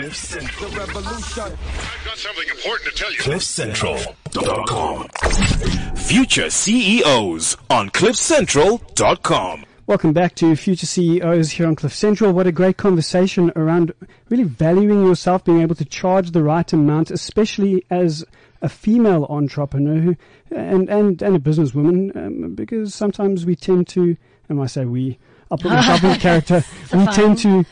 Cliff Central. I've got something important to tell you. CliffCentral.com. Future CEOs on CliffCentral.com. Welcome back to Future CEOs here on Cliff Central. What a great conversation around really valuing yourself, being able to charge the right amount, especially as a female entrepreneur who, and, and, and a businesswoman, um, because sometimes we tend to, and I say we, I'll put myself in character, we tend to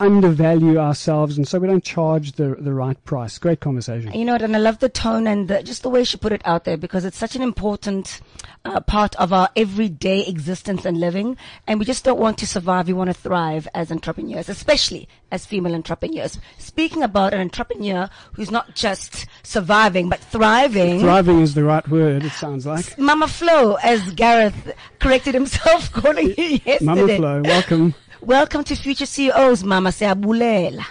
undervalue ourselves and so we don't charge the, the right price. Great conversation. You know what? And I love the tone and the, just the way she put it out there because it's such an important uh, part of our everyday existence and living. And we just don't want to survive. We want to thrive as entrepreneurs, especially as female entrepreneurs. Speaking about an entrepreneur who's not just surviving, but thriving. Thriving is the right word, it sounds like. Mama Flo, as Gareth corrected himself calling you yesterday. Mama Flo, welcome. Welcome to Future CEOs, Mama Seabulela.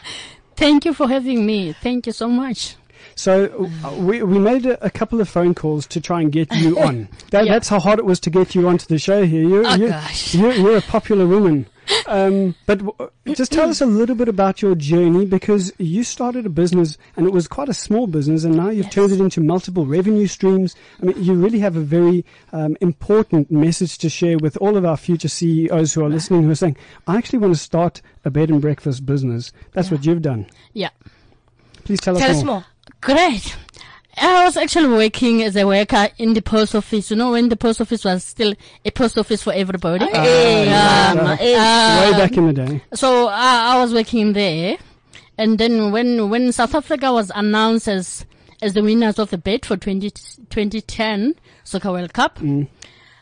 Thank you for having me. Thank you so much. So uh, we, we made a, a couple of phone calls to try and get you on. That, Yeah. That's how hard it was to get you onto the show here. You're, Oh, you're, gosh. You're, you're a popular woman. Um, but w- just tell us a little bit about your journey because you started a business and it was quite a small business and now you've turned it into multiple revenue streams. I mean, you really have a very um, important message to share with all of our future CEOs who are listening who are saying, I actually want to start a bed and breakfast business. That's what you've done. Yeah. Please tell, Tell us us more. more. Great. I was actually working as a worker in the post office. You know, when the post office was still a post office for everybody. Hey, yeah. Uh, hey. Way back in the day. So I, I was working there, and then when when South Africa was announced as as the winners of the bid for 20, 2010 Soccer World Cup, Mm.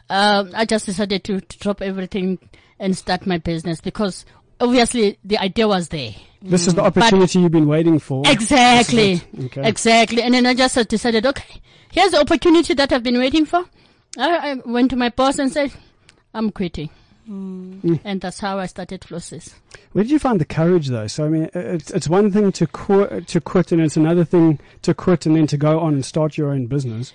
um, I just decided to, to drop everything and start my business because obviously the idea was there. This is the opportunity you've been waiting for. Exactly. This is it. Okay. Exactly. And then I just decided, okay, here's the opportunity that I've been waiting for. I, I went to my boss and said, I'm quitting. Mm. And that's how I started Flossie's. Where did you find the courage, though? So, I mean, it's it's one thing to quit, to quit, and it's another thing to quit and then to go on and start your own business.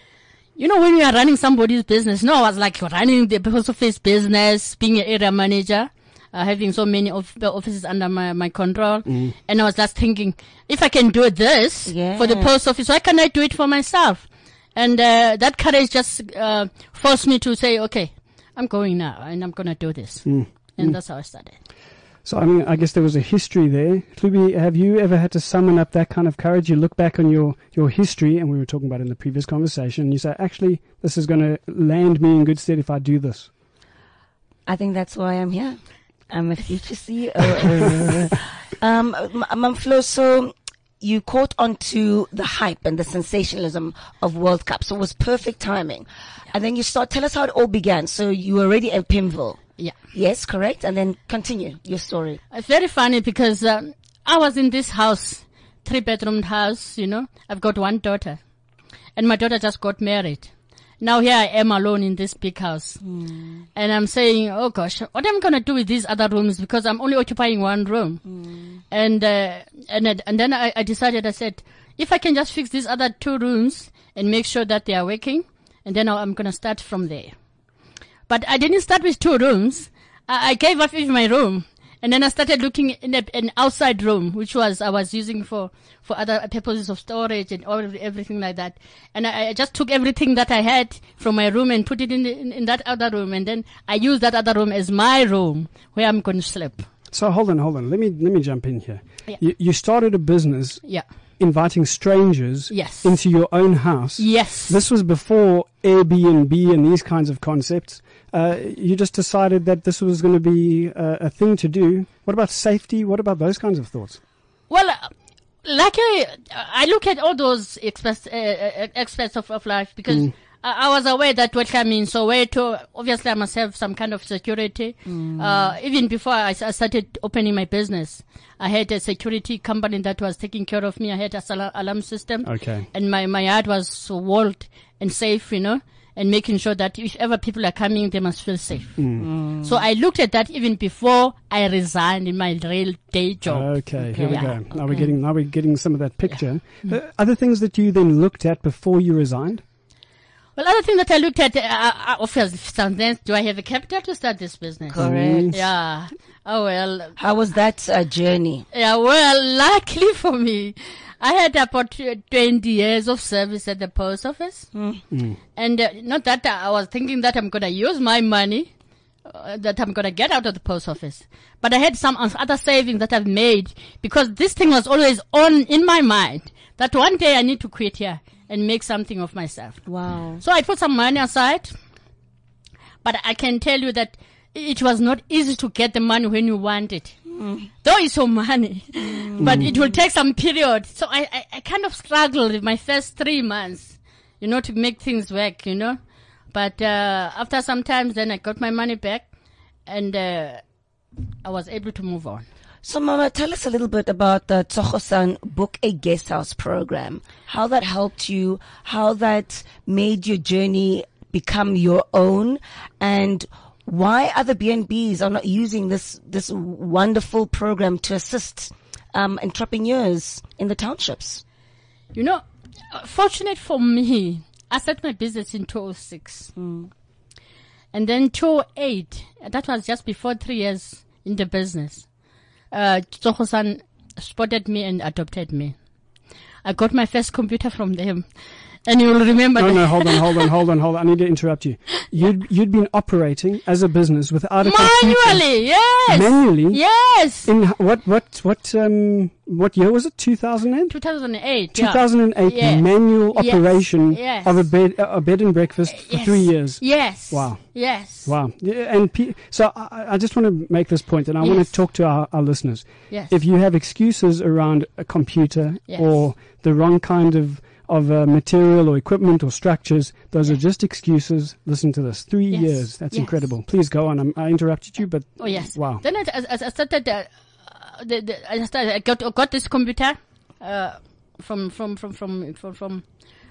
You know, when you are running somebody's business, no, I was like running the post office business, being an area manager, uh, having so many of the offices under my, my control. Mm. And I was just thinking, if I can do this for the post office, why can't I do it for myself? And uh, that courage just uh, forced me to say, okay, I'm going now and I'm going to do this. Mm. And that's how I started. So, I mean, I guess there was a history there. Hlubi, have you ever had to summon up that kind of courage? You look back on your, your history, and we were talking about it in the previous conversation, and you say, actually, this is going to land me in good stead if I do this. I think that's why I'm here. I'm a future CEO. um, M- Mum Flo, so you caught onto the hype and the sensationalism of World Cup, so it was perfect timing. And then you start, tell us how it all began. So you were already at Pimville. Yeah. Yes, correct? And then continue your story. It's very funny because um, I was in this house, three bedroomed house, you know. I've got one daughter. And my daughter just got married. Now here I am alone in this big house. Hmm. And I'm saying, oh gosh, what am I going to do with these other rooms? Because I'm only occupying one room. Hmm. And, uh, and, uh, and then I, I decided, I said, if I can just fix these other two rooms and make sure that they are working, and then I'm going to start from there. But I didn't start with two rooms. I, I gave up with my room. And then I started looking in a, an outside room, which was I was using for, for other purposes of storage and all everything like that. And I, I just took everything that I had from my room and put it in, the, in in that other room, and then I used that other room as my room where I'm going to sleep. So, hold on, hold on. Let me, let me jump in here. Yeah. You, you started a business Yeah. Inviting strangers Yes. into your own house. Yes. This was before Airbnb and these kinds of concepts. Uh, you just decided that this was going to be a, a thing to do. What about safety? What about those kinds of thoughts? Well, uh, like I, I look at all those aspects, uh, uh, aspects of, of life because I, I was aware that what I'm in Soweto, obviously I must have some kind of security. Uh, even before I started opening my business, I had a security company that was taking care of me. I had a sal- alarm system. Okay. And my, my yard was walled and safe, you know, and making sure that if ever people are coming, they must feel safe. So I looked at that even before I resigned in my real day job. Okay, here we Yeah. go. Now we're getting now we're getting some of that picture. Uh, other things that you then looked at before you resigned. Well, other thing that I looked at, uh, uh, obviously, sometimes, do I have the capital to start this business? Correct. Yeah. Oh well. How was that uh, journey? Yeah. Well, luckily for me, I had about uh, 20 years of service at the post office, and uh, not that I was thinking that I'm gonna use my money. Uh, that I'm gonna get out of the post office, but I had some other savings that I've made because this thing was always on in my mind that one day I need to quit here and make something of myself. Wow. So I put some money aside, but I can tell you that it was not easy to get the money when you want it. Though it's your money, but it will take some period. So I, I, I kind of struggled in my first three months, you know, to make things work, you know. But uh, after some time, then I got my money back, and uh, I was able to move on. So, Mama, tell us a little bit about the Tsogo Sun Book a Guest House program. How that helped you, how that made your journey become your own, and why other BNBs are not using this this wonderful program to assist um, entrepreneurs in the townships. You know, fortunate for me, I set my business in 2006. And then 2008, uh, that was just before three years in the business. Uh, Tsogo Sun spotted me and adopted me. I got my first computer from them. And you will remember No, that- no, hold on, hold on, hold on, hold on. I need to interrupt you. You'd you'd been operating as a business without a computer. Manually, yes. Manually? Yes. In what what what um what year was it? 2000 2008. yeah. 2008 manual Yes. operation Yes. of a bed a bed and breakfast for Yes. three years. Yes. Wow. Yes. Wow. Yeah, And pe- so I, I just want to make this point, and I want to talk to our, our listeners. Yes. If you have excuses around a computer or the wrong kind of of uh, material or equipment or structures, those are just excuses. Listen to this. Three Yes. years. That's Yes. incredible. Please go on. I'm, I interrupted you, but Oh yes. wow. Then I, I, I started. Uh, uh, the, the, I started. I got got this computer uh, from from from from from from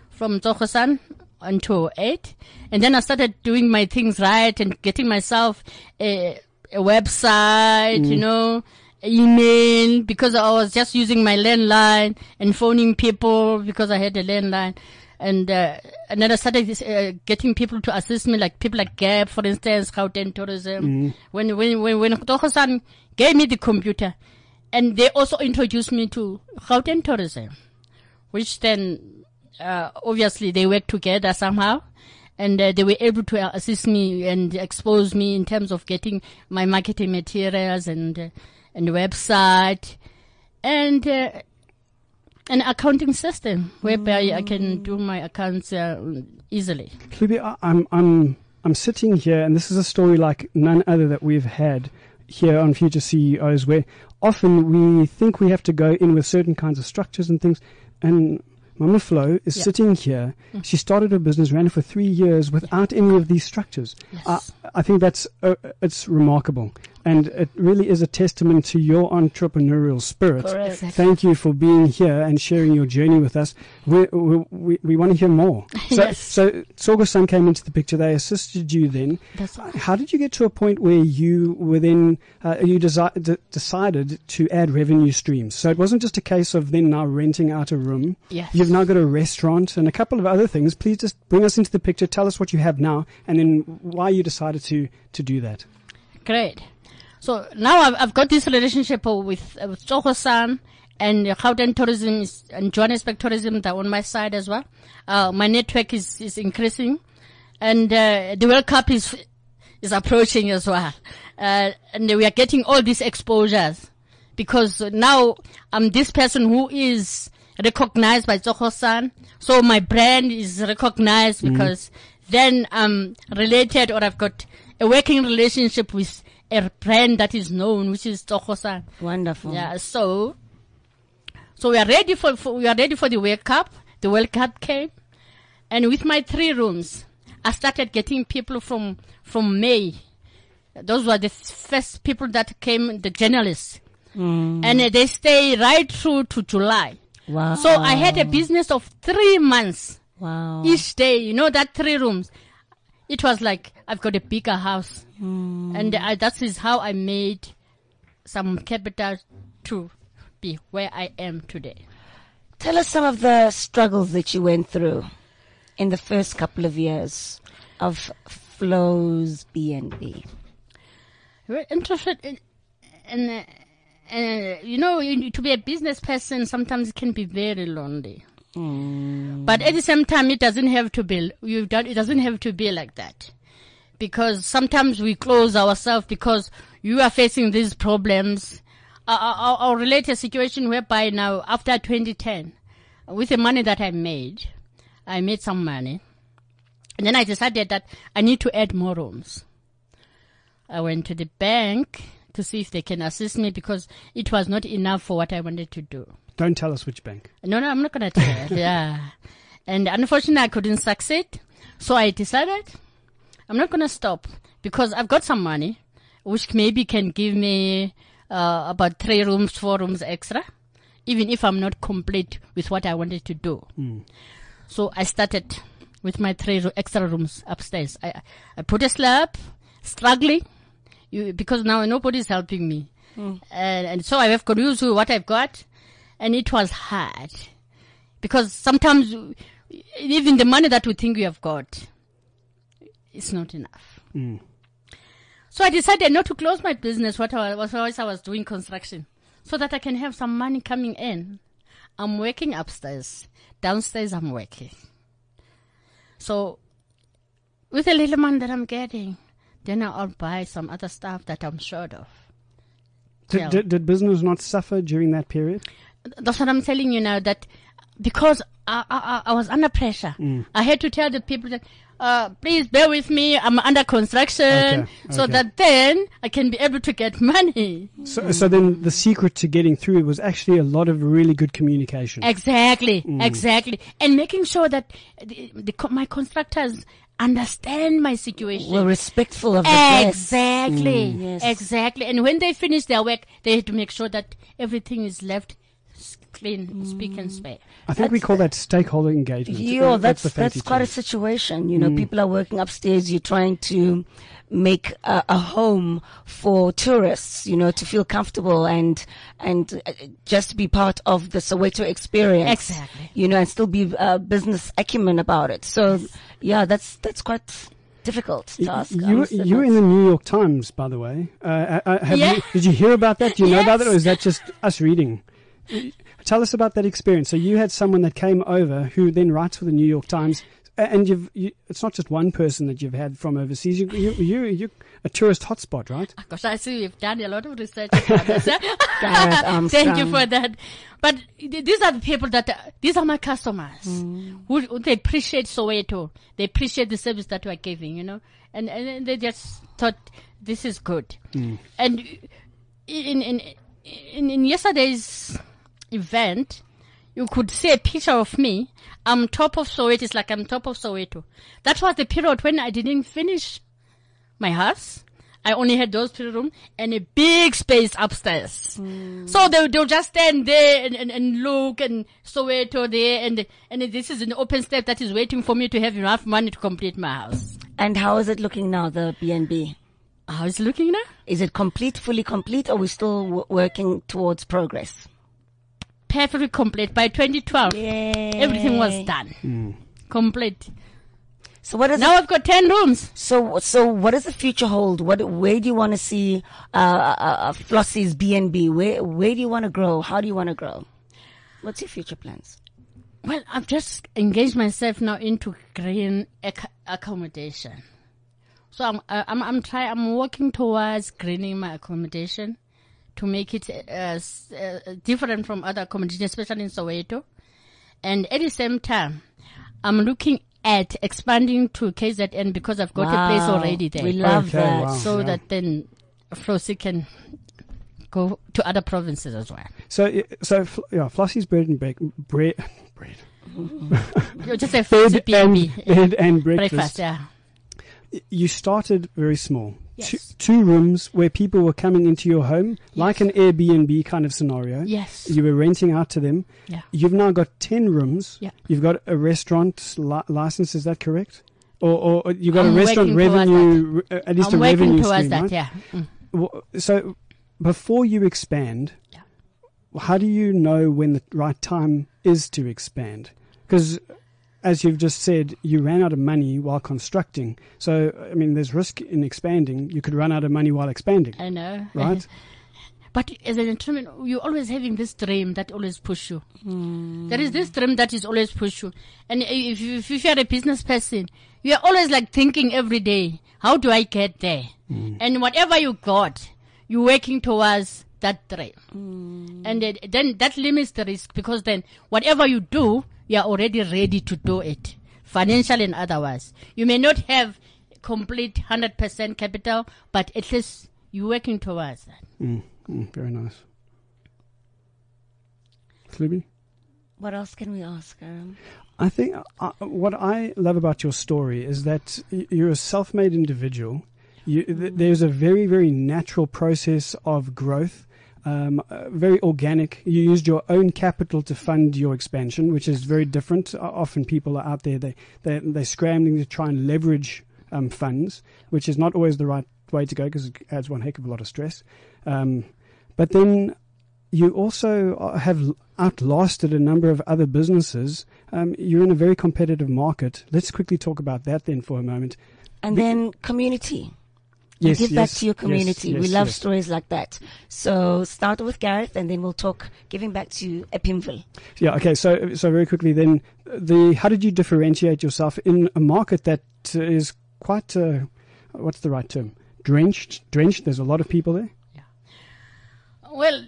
from Tsogo Sun until eight, and then I started doing my things right and getting myself a, a website. You know. Email because I was just using my landline and phoning people because I had a landline, and uh, and then I started uh, getting people to assist me, like people like Gab, for instance, Gauteng Tourism. When when when when Tsogo Sun gave me the computer, and they also introduced me to Gauteng Tourism, which then uh, obviously they work together somehow. And uh, they were able to assist me and expose me in terms of getting my marketing materials and uh, and website and uh, an accounting system whereby I can do my accounts uh, easily. I- I'm I'm I'm sitting here, and this is a story like none other that we've had here on Future CEOs, where often we think we have to go in with certain kinds of structures and things, and Mama Flo is Yeah. Mm. sitting here. She started her business, ran it for three years without any of these structures. Yes. I, I think that's uh, it's remarkable, and it really is a testament to your entrepreneurial spirit. Correct. Thank you for being here and sharing your journey with us. We we, we, we want to hear more. So, Yes. so Tsogo Sun came into the picture. They assisted you then. That's right. How did you get to a point where you were then uh, you desi- d- decided to add revenue streams? So it wasn't just a case of then now renting out a room. Yes. You've now got a restaurant and a couple of other things. Please just bring us into the picture. Tell us what you have now, and then why you decided to to do that. Great. So now I've, I've got this relationship with, uh, with and Gauteng Tourism is, and Johannesburg Tourism, they're on my side as well. Uh, my network is, is increasing and, uh, the World Cup is, is approaching as well. Uh, and we are getting all these exposures because now I'm this person who is recognized by Tsogo Sun. So my brand is recognized because then I'm related or I've got a working relationship with a brand that is known, which is Tsogo Sun. Wonderful. Yeah, so, so we are ready for, for, we are ready for the World Cup. The World Cup came. And with my three rooms, I started getting people from, from May. Those were the first people that came, the journalists. And uh, they stay right through to July. Wow. So I had a business of three months Wow. each day. You know that three rooms. It was like I've got a bigger house, and I, that is how I made some capital to be where I am today. Tell us some of the struggles that you went through. in the first couple of years of Flows BNB? We're interested in, in uh, uh, you know, to be a business person, sometimes it can be very lonely. But at the same time, it doesn't have to be. You don't, it doesn't have to be like that, because sometimes we close ourselves because you are facing these problems. I'll, I'll relate a situation whereby now, after 2010, with the money that I made, I made some money, and then I decided that I need to add more rooms. I went to the bank to see if they can assist me because it was not enough for what I wanted to do. Don't tell us which bank. No, no, I'm not gonna tell. yeah, and unfortunately, I couldn't succeed. So I decided I'm not gonna stop because I've got some money, which maybe can give me uh, about three rooms, four rooms extra, even if I'm not complete with what I wanted to do. So I started with my three ro- extra rooms upstairs. I I put a slab, struggling, you, because now nobody's helping me, and, and so I have to use what I've got, and it was hard because sometimes even the money that we think we have got, is not enough. Mm. So I decided not to close my business. What I was always I was doing construction, so that I can have some money coming in. I'm working upstairs, downstairs I'm working. So with the little money that I'm getting, then I'll buy some other stuff that I'm short of. Did, did, did business not suffer during that period? That's what I'm telling you now. That because I, I, I- I was under pressure, mm. I had to tell the people that, uh, please bear with me. I'm under construction, Okay, so okay. that then I can be able to get money. So, so then the secret to getting through it was actually a lot of really good communication. Exactly, mm. exactly, and making sure that the, the, my constructors understand my situation. We're respectful of the guests. Exactly. Mm. Yes. Exactly. And when they finish their work, they have to make sure that everything is left s- clean, speak and spare. I think we call that stakeholder engagement. Yo, Uh, that's that's, fancy quite a situation. You know, people are working upstairs. You're trying to make a, a home for tourists. You know, to feel comfortable and and uh, just be part of the Soweto experience. Exactly. You know, and still be uh, business acumen about it. So, yeah, that's that's quite difficult task. I You, must you were in the New York Times, by the way. Uh, uh, have Yeah. you, did you hear about that? Do you know about it, or is that just us reading? Tell us about that experience. So you had someone that came over who then writes for the New York Times, and you've you, it's not just one person that you've had from overseas. You you you you're a tourist hotspot, right? Oh gosh, I see you've done a lot of research about this. Gareth um, Thank you um, for that. But these are the people that, uh, these are my customers hmm. who, who they appreciate Soweto. They appreciate the service that we're giving, you know, and, and they just thought this is good. Hmm. And uh, in, in, in, in yesterday's event, you could see a picture of me. I'm top of Soweto. It's like I'm top of Soweto. That was the period when I didn't finish my house. I only had those three rooms and a big space upstairs. Hmm. So they, they'll just stand there and, and, and look and Soweto there and, and this is an open step that is waiting for me to have enough money to complete my house. And how is it looking now? The BNB. How is it looking now? Is it complete, fully complete, or are we still w- working towards progress? Perfectly complete. By 2012, everything was done. Complete. So what is Now it, I've got 10 rooms. so so what does the future hold? What where do you want to see uh, uh, uh, Flossie's BNB? Where where do you want to grow? How do you want to grow? What's your future plans? Well, I've just engaged myself now into green ac- accommodation. So I'm uh, I'm I'm trying I'm working towards greening my accommodation to make it uh, uh, different from other communities, especially in Soweto. And at the same time, I'm looking at expanding to KZN because I've got a place already there. We love Okay, that. wow. so Yeah. that then Flossie can go to other provinces as well. So so yeah, Flossie's bread and break, bread bread You just say bed and bed and breakfast. breakfast, yeah. You started very small. Yes. Two, two rooms where people were coming into your home, like an Airbnb kind of scenario. Yes. You were renting out to them. Yeah. You've now got 10 rooms. Yeah. You've got a restaurant li- license, is that correct? Or, or or you've got I'm a restaurant revenue, uh, at least I'm a revenue stream, that, right? yeah. Mm. Well, So before you expand, Yeah. how do you know when the right time is to expand? Because as you've just said, you ran out of money while constructing. So, I mean, there's risk in expanding. You could run out of money while expanding, I know. right? But as an entrepreneur, you're always having this dream that always push you. Hmm. There is this dream that is always push you. And if, you, if you're a business person, you're always like thinking every day, how do I get there? Hmm. And whatever you got, you're working towards that dream. Hmm. And it, then that limits the risk because then whatever you do, you are already ready to do it, financial and otherwise. You may not have complete 100% capital, but at least you're working towards that. Mm, mm, very nice. Hlubi? What else can we ask? Um, I think uh, what I love about your story is that you're a self-made individual. You, th- there's a very, very natural process of growth, um, uh, very organic. You used your own capital to fund your expansion, which is very different. Often people are out there they they they're scrambling to try and leverage um, funds, which is not always the right way to go because it adds one heck of a lot of stress. Um, but then you also uh, have outlasted a number of other businesses. Um, you're in a very competitive market. Let's quickly talk about that then for a moment. and then community. Yes, give back to your yes, community. we love yes. stories like that. So start with Gareth, and then we'll talk giving back to Epimville. Yeah. Okay. So, so very quickly then, the how did you differentiate yourself in a market that uh, quite uh, what's the right term? Drenched. Drenched. There's a lot of people there. Yeah. Well,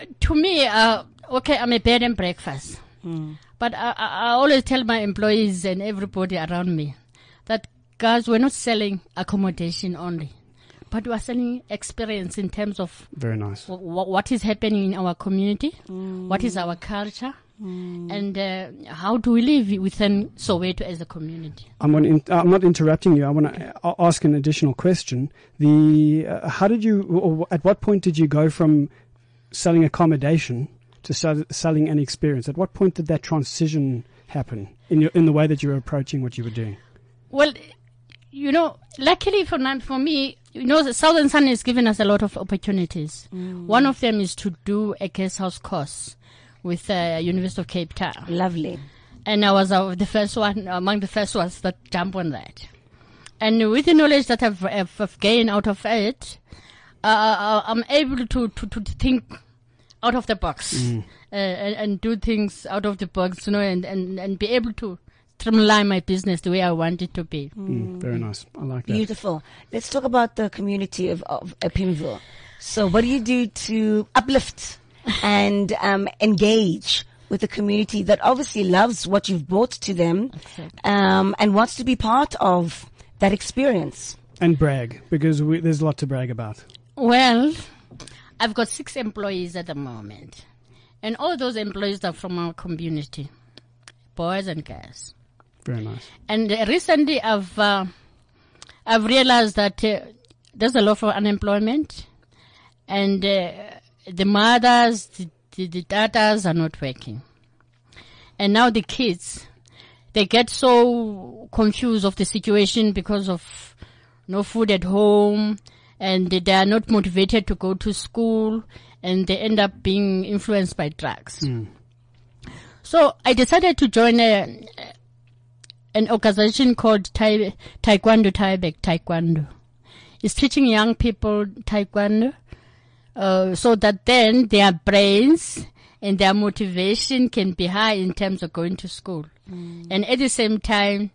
uh, to me, uh, okay, I'm a bed and breakfast. But I, I I always tell my employees and everybody around me that, guys, we're not selling accommodation only, but we're selling experience in terms of Very nice. w- w- what is happening in our community, what is our culture, and uh, how do we live within Soweto as a community. I'm, in, I'm not interrupting you. I want to ask an additional question. The uh, how did you? Or at what point did you go from selling accommodation to sell, selling an experience? At what point did that transition happen in your in the way that you were approaching what you were doing? Well, you know, luckily for for me, you know, the Southern Sun has given us a lot of opportunities. One of them is to do a guest house course with uh, University of Cape Town, Lovely. and I was uh, the first one among the first ones that jump on that. And with the knowledge that I've, I've, I've gained out of it, uh, I'm able to, to, to think out of the box uh, and, and do things out of the box, you know, and, and, and be able to streamline my business the way I want it to be. Mm, very nice. I like that. Beautiful. Let's talk about the community of, of Epimville. So, what do you do to uplift and um, engage with the community that obviously loves what you've brought to them um, and wants to be part of that experience? And brag because we, there's a lot to brag about. Well, I've got six employees at the moment, and all those employees are from our community, boys and girls. Very nice. And recently, I've uh, I've realized that uh, there's a lot of unemployment, and uh, the mothers, the, the, the daughters are not working, and now the kids, they get so confused of the situation because of no food at home, and they are not motivated to go to school, and they end up being influenced by drugs. So I decided to join a, an organization called tai, Taekwondo Taibek Taekwondo. It's teaching young people Taekwondo uh, so that then their brains and their motivation can be high in terms of going to school. And at the same time,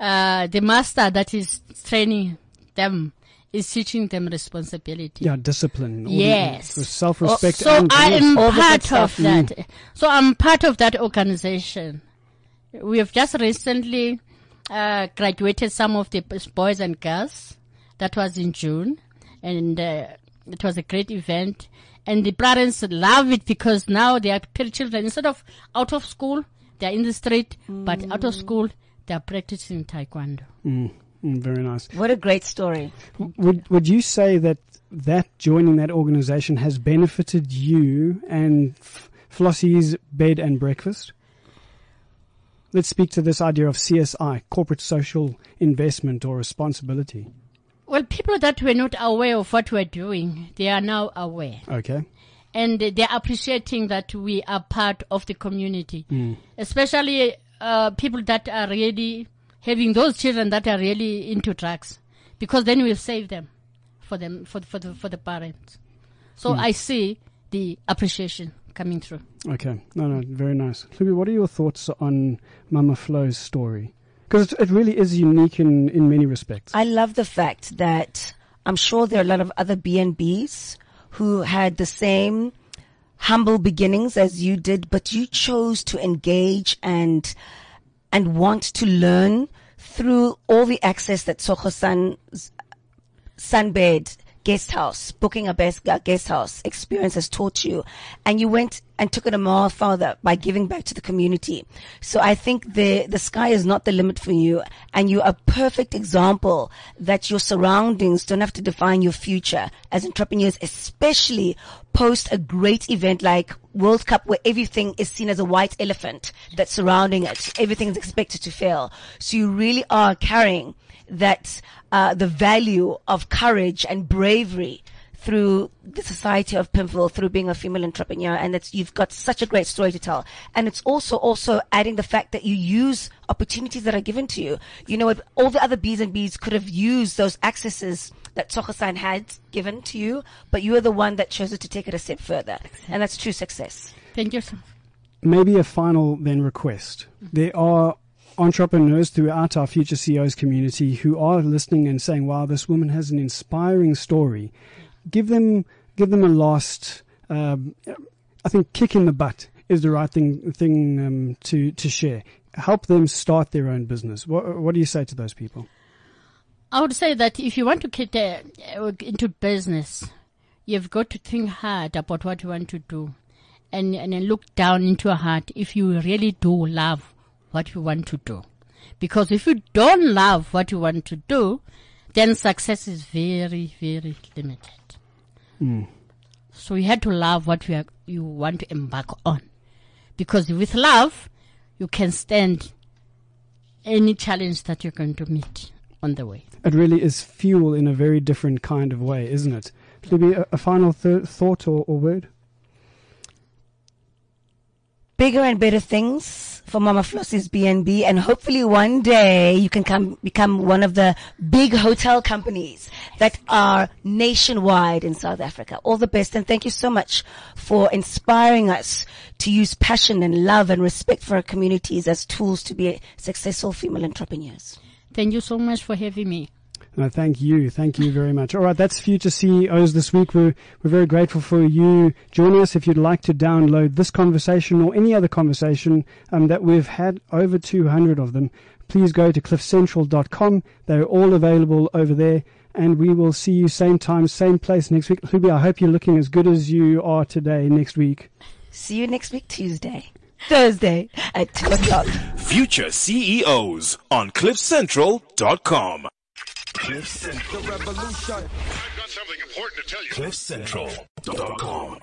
uh, the master that is training them is teaching them responsibility. Yeah, discipline. Yes. self-respect. So and I am All the good part of that. So I'm part of that organization. We have just recently uh, graduated some of the boys and girls. That was in June, and uh, it was a great event. And the parents love it because now their children instead of out of school, they are in the street, but out of school they are practicing taekwondo. Mm, mm, very nice. What a great story. Would would you say that that joining that organization has benefited you and F- Flossie's bed and breakfast? Let's speak to this idea of CSI, corporate social investment or responsibility. Well, people that were not aware of what we're doing, they are now aware. Okay. and they're appreciating that we are part of the community. Especially uh, people that are really having those children that are really into drugs, because then we'll save them for them for for the for the parents. So I see the appreciation coming through. Okay, no, no, very nice. Hlubi, what are your thoughts on Mama Flo's story? Because it, it really is unique in, in many respects. I love the fact that I'm sure there are a lot of other B&Bs who had the same humble beginnings as you did, but you chose to engage and and want to learn through all the access that Tsogo Sun's sunbed guest house, booking a best uh, guest house experience has taught you. And you went and took it a mile further by giving back to the community. So I think the, the sky is not the limit for you. And you're a perfect example that your surroundings don't have to define your future as entrepreneurs, especially post a great event like World Cup where everything is seen as a white elephant that's surrounding it. Everything is expected to fail. So you really are carrying that uh, the value of courage and bravery through the society of Pimville, through being a female entrepreneur, and it's you've got such a great story to tell. And it's also also adding the fact that you use opportunities that are given to you. You know, all the other B's and B's could have used those accesses that Tsogo Sun had given to you, but you are the one that chose to take it a step further, and that's true success. Thank you. sir. Maybe a final then request. There are entrepreneurs throughout our future CEOs community who are listening and saying, "Wow, this woman has an inspiring story." Give them give them a last. Um, I think kick in the butt is the right thing thing um, to to share. Help them start their own business. What what do you say to those people? I would say that if you want to get uh, into business, you've got to think hard about what you want to do, and and look down into your heart if you really do love what you want to do. Because if you don't love what you want to do, then success is very very limited. Hmm. So you had to love what you are, you want to embark on, because with love, you can stand any challenge that you're going to meet on the way. It really is fuel in a very different kind of way, isn't it? Maybe a, a final th- thought or, or word? bigger and better things for Mama Flossie's B&B and hopefully one day you can come become one of the big hotel companies that are nationwide in South Africa. All the best and thank you so much for inspiring us to use passion and love and respect for our communities as tools to be successful female entrepreneurs. Thank you so much for having me. No, thank you. Thank you very much. All right, that's Future CEOs this week. We're, we're very grateful for you joining us. If you'd like to download this conversation or any other conversation um, that we've had, over 200 of them, please go to cliffcentral.com. They're all available over there. And we will see you same time, same place next week. Hlubi, I hope you're looking as good as you are today next week. See you next week Tuesday. Thursday at 2 o'clock. Future CEOs on CliffCentral.com. The revolution. I've got something important to tell you. CliffCentral.com.